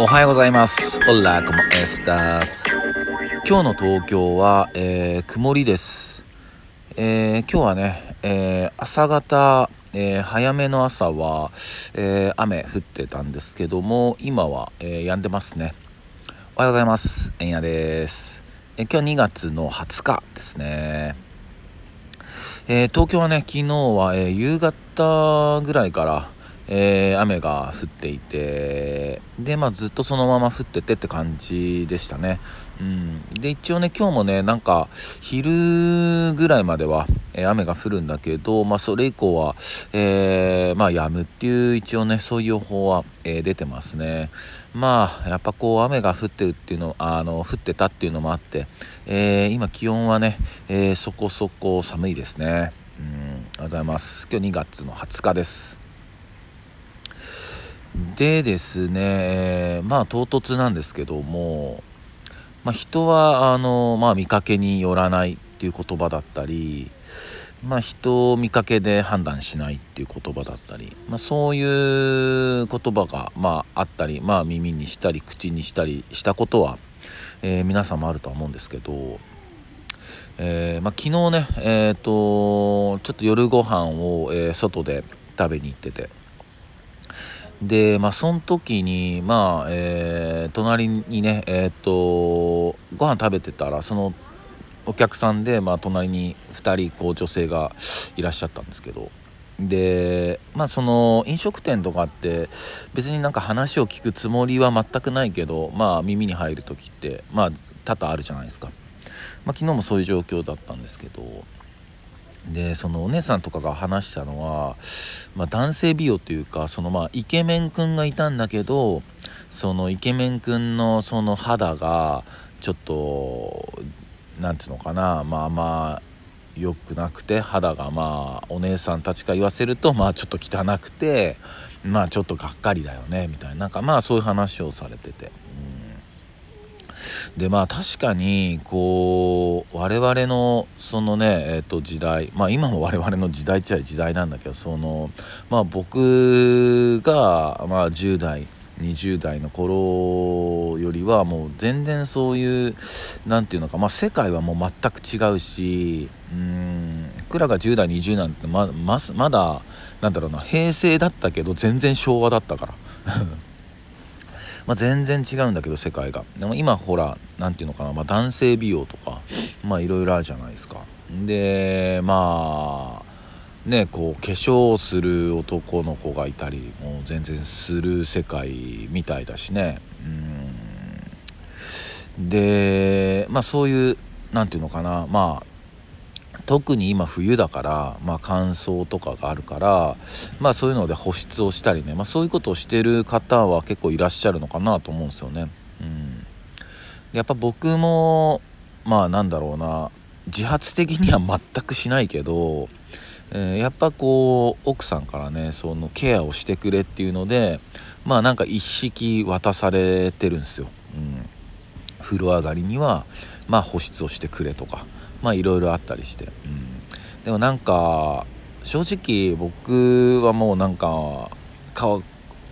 おはようございます。オラコモエスタス。今日の東京は、えー曇りです。えー今日はね、えー朝方、えー早めの朝は、えー雨降ってたんですけども、今は、えー止んでますね。おはようございます。えんやです。えー今日2月の20日ですね。えー東京はね、昨日は、えー夕方ぐらいから、えー雨が降っていて、で、まあずっとそのまま降っててって感じでしたね。うん。で、一応ね、今日もね、なんか、昼ぐらいまでは、えー雨が降るんだけど、まあそれ以降は、えーまあ止むっていう一応ね、そういう予報は、えー出てますね。まあ、やっぱこう雨が降ってるっていうの、あの、降ってたっていうのもあって、えー今気温はね、えーそこそこ寒いですね。うん、ありがとうございます。今日2月の20日です。でですね、まあ唐突なんですけども、まあ、人はあの、まあ、見かけによらないっていう言葉だったり、まあ、人を見かけで判断しないっていう言葉だったり、まあ、そういう言葉が、まあ、あったり、まあ、耳にしたり口にしたりしたことは、えー皆さんもあるとは思うんですけど、えーまあ、昨日ね、えー、とちょっと夜ご飯を、えー外で食べに行っててで、まあ、その時に、まあ、えー隣にね、えっ、と、ご飯食べてたら、その、お客さんで、まあ、隣に2人、こう、女性がいらっしゃったんですけど、で、まあ、その、飲食店とかって、別になんか話を聞くつもりは全くないけど、まあ、耳に入る時って、まあ、多々あるじゃないですか。まあ、昨日もそういう状況だったんですけど、でそのお姉さんとかが話したのは、まあ、男性美容というかそのまあイケメンくんがいたんだけどそのイケメンくんのその肌がちょっとなんていうのかなまあまあ良くなくて肌がまあお姉さんたちから言わせるとまあちょっと汚くてまあちょっとがっかりだよねみたいななんかまあそういう話をされてて。でまあ確かにこう我々のそのねえっ、と時代まあ今も我々の時代っちゃ時代なんだけどそのまあ僕がまあ10代20代の頃よりはもう全然そういうなんていうのかまあ世界はもう全く違うしうん僕らが10代20なんてまままだなんだろうな平成だったけど全然昭和だったから。まあ、全然違うんだけど世界が。でも今ほら何ていうのかな、まあ、男性美容とかまあいろいろあるじゃないですか。でまあねこう化粧をする男の子がいたりもう全然する世界みたいだしね。うん。でまあそういう何ていうのかな。まあ特に今冬だから、まあ、乾燥とかがあるから、まあ、そういうので保湿をしたりね、まあ、そういうことをしてる方は結構いらっしゃるのかなと思うんですよね。うん、やっぱ僕もまあなんだろうな自発的には全くしないけど、えーやっぱこう奥さんからねそのケアをしてくれっていうのでまあなんか一式渡されてるんですよ。うん風呂上がりには、まあ、保湿をしてくれとかまあいろいろあったりして、うん、でもなんか正直僕はもうなんか顔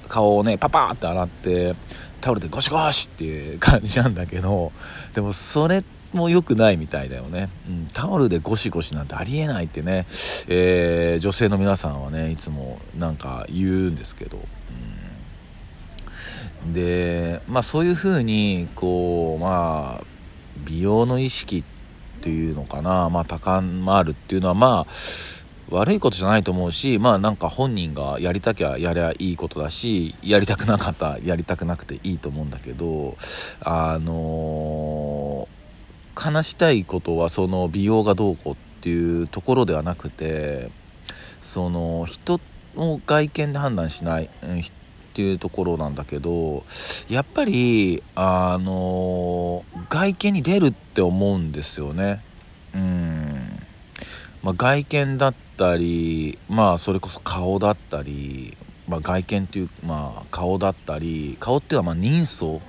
顔をねパパーって洗ってタオルでゴシゴシっていう感じなんだけどでもそれも良くないみたいだよね、うん、タオルでゴシゴシなんてありえないってね、えー女性の皆さんはねいつもなんか言うんですけど、うん。でまあそういうふうにこうまあ美容の意識っていうのかな。まあ高まるっていうのはまあ悪いことじゃないと思うしまあなんか本人がやりたきゃやりゃいいことだしやりたくなかったらやりたくなくていいと思うんだけどあの話したいことはその美容がどうこうっていうところではなくてその人を外見で判断しない、うんっていうところなんだけどやっぱりあの外見に出るって思うんですよね。うん、まあ、外見だったりまあそれこそ顔だったり、まあ、外見っていうまあ顔だったり顔っていうのはま人相。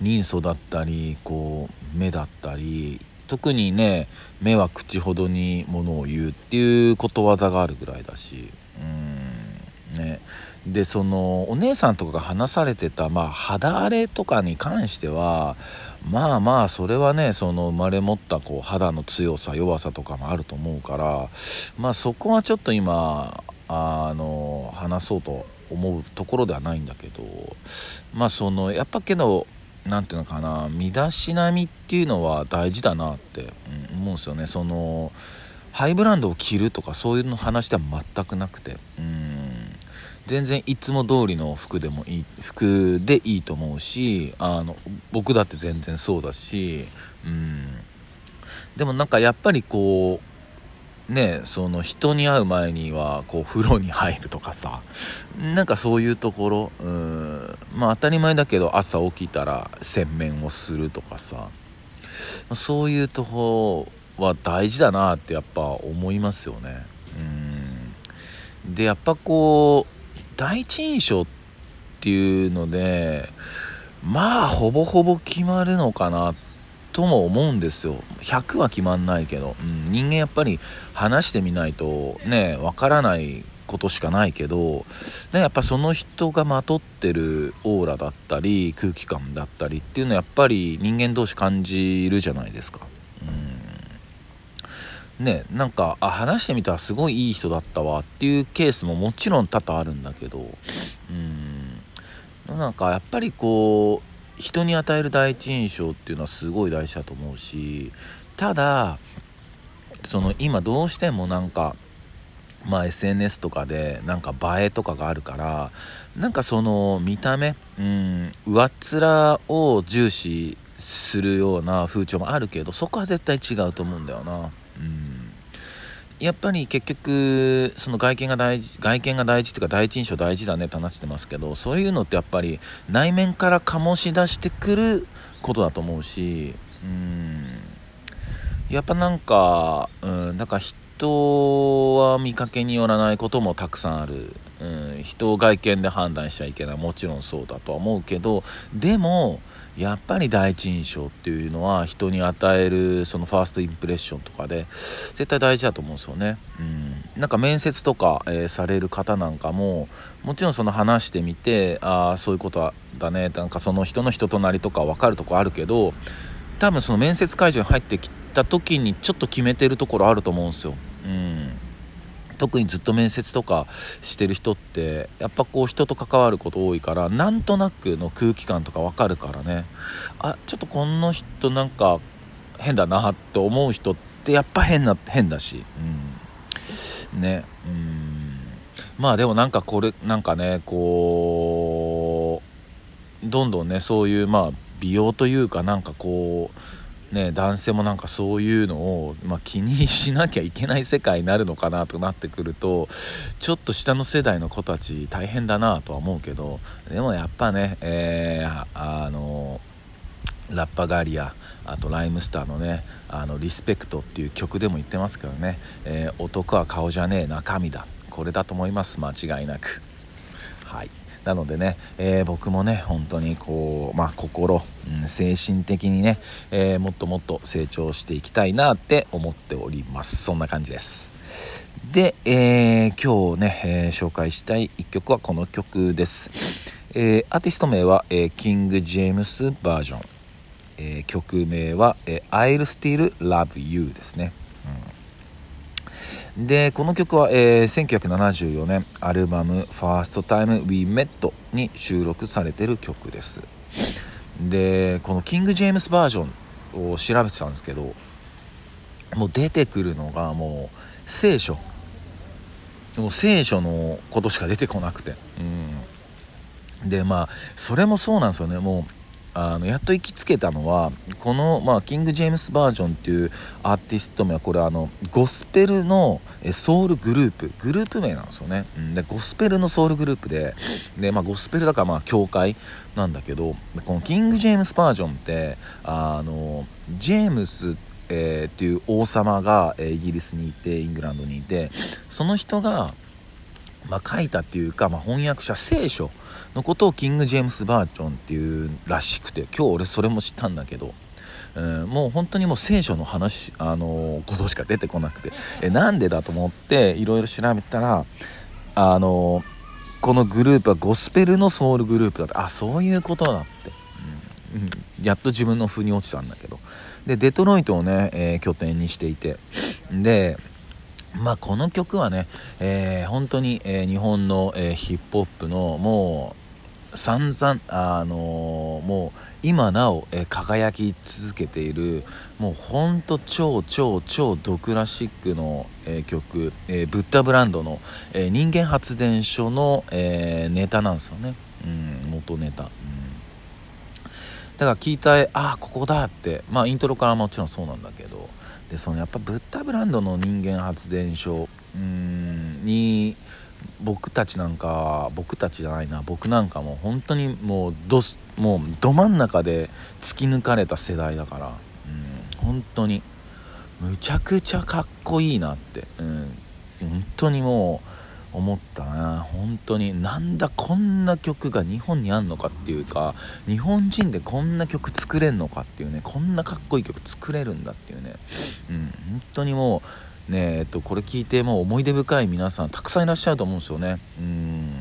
人相だったりこう目だったり特にね目は口ほどにものを言うっていうことわざがあるぐらいだしうん。ね。でそのお姉さんとかが話されてた、まあ、肌荒れとかに関してはまあまあそれはねその生まれ持ったこう肌の強さ弱さとかもあると思うからまあそこはちょっと今あの話そうと思うところではないんだけどまあそのやっぱけど何ていうのかな身だしなみっていうのは大事だなって、思うんですよね。そのハイブランドを着るとかそういうの話では全くなくてうん。全然いつも通りの服でもいい服でいいと思うしあの僕だって全然そうだしうん。でもなんかやっぱりこうねその人に会う前にはこう風呂に入るとかさなんかそういうところうん。まあ当たり前だけど朝起きたら洗面をするとかさそういうとこは大事だなってやっぱ思いますよね。うん。でやっぱこう第一印象っていうのでまあほぼほぼ決まるのかなとも思うんですよ100は決まんないけど、うん、人間やっぱり話してみないとねわからないことしかないけど、ね、やっぱその人がまとってるオーラだったり空気感だったりっていうのはやっぱり人間同士感じるじゃないですか。ねなんかあ話してみたらすごいいい人だったわっていうケースももちろん多々あるんだけどうん。なんかやっぱりこう人に与える第一印象っていうのはすごい大事だと思うしただその今どうしてもなんかまあ SNS とかでなんか映えとかがあるからなんかその見た目うん上っ面を重視するような風潮もあるけどそこは絶対違うと思うんだよな。やっぱり結局その外見が大事外見が大事っていうか第一印象大事だねって話してますけどそういうのってやっぱり内面から醸し出してくることだと思うしうん。やっぱなんかうんだか人は見かけによらないこともたくさんある、うん、人を外見で判断しちゃいけない。もちろんそうだとは思うけどでもやっぱり第一印象っていうのは人に与えるそのファーストインプレッションとかで絶対大事だと思うんですよね。うん、なんか面接とか、えー、される方なんかももちろんその話してみてああそういうことだねなんかその人の人となりとか分かるとこあるけど多分その面接会場に入ってきた時にちょっと決めてるところあると思うんですよ。うん特にずっと面接とかしてる人ってやっぱこう人と関わること多いからなんとなくの空気感とか分かるからね。あちょっとこの人なんか変だなって思う人ってやっぱ変な変だし。うん。ね。うん。まあでもなんかこれなんかねこうどんどんねそういうまあ美容というかなんかこうね、男性もなんかそういうのを、まあ、気にしなきゃいけない世界になるのかなとなってくるとちょっと下の世代の子たち大変だなとは思うけどでもやっぱね、えー、あのラッパガリアあとライムスターのね「あのリスペクト」っていう曲でも言ってますけどね、えー、男は顔じゃねえ中身だ。これだと思います。間違いなく。はい。なのでね、えー、僕もね本当にこう、まあ、心、うん、精神的にね、えー、もっともっと成長していきたいなって思っております。そんな感じです。で、えー、今日ね、え紹介したい1曲はこの曲です、えアーティスト名は、えキング・ジェームスバージョン、え曲名は、え I'll Still Love You ですね。でこの曲は、えー、1974年アルバム「First Time We Met」に収録されてる曲です。でこのキング・ジェームスバージョンを調べてたんですけどもう出てくるのがもう聖書。もう聖書のことしか出てこなくて。うん。でまあそれもそうなんですよね。もうあのやっと行きつけたのはこの、まあ、キング・ジェームス・バージョンっていうアーティスト名はこれあのゴスペルのソウルグループ。グループ名なんですよね、うん、でゴスペルのソウルグループでで、まあ、ゴスペルだからまあ教会なんだけどこのキング・ジェームス・バージョンってあのジェームスえー、っていう王様が、えー、イギリスにいてイングランドにいてその人が、まあ、書いたっていうか、まあ、翻訳者聖書のことをキング・ジェームス・バージョンっていうらしくて今日俺それも知ったんだけど、えー、もう本当にもう聖書の話、あのー、ことしか出てこなくて、えなんでだと思っていろいろ調べたら、あのこのグループはゴスペルのソウルグループだってあそういうことだって、うん、やっと自分の腑に落ちたんだけど。でデトロイトをね、え、拠点にしていて。でまあこの曲はね、えー、本当に、えー、日本の、えー、ヒップホップのもう散々あのもう今なお、え輝き続けているもうほんと超超超ドクラシックの、え曲、えブッダブランドの、え人間発電所の、えネタなんですよね、うん、元ネタ、うん、だから聞いたああここだって。まあイントロからもちろんそうなんだけど。でそのやっぱブッダブランドの人間発電所うんに僕たちなんか僕たちじゃないな僕なんかも本当にもうどもうど真ん中で突き抜かれた世代だから、うん、本当にむちゃくちゃかっこいいなって、うん、本当にもう思ったな。本当になんだこんな曲が日本にあんのかっていうか日本人でこんな曲作れんのかっていうねこんなかっこいい曲作れるんだっていうねうん本当にもうねえっとこれ聞いてもう思い出深い皆さんたくさんいらっしゃると思うんですよね。うん。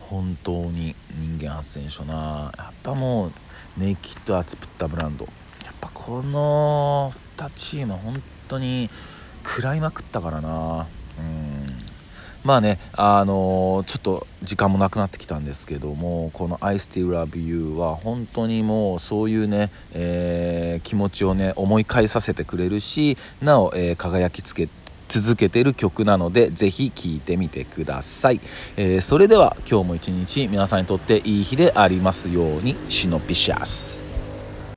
本当に人間発電所な。やっぱもうネイキッドアツプッタブランド。やっぱこの2チーム本当に食らいまくったからな。うん。まあね、あのー、ちょっと時間もなくなってきたんですけども、この I Still Love You は本当にもうそういうね、えー、気持ちをね、思い返させてくれるし、なお、えー、輝きつけ続けてる曲なので、ぜひ聴いてみてください。えそれでは今日も一日皆さんにとっていい日でありますように、シノピシャス。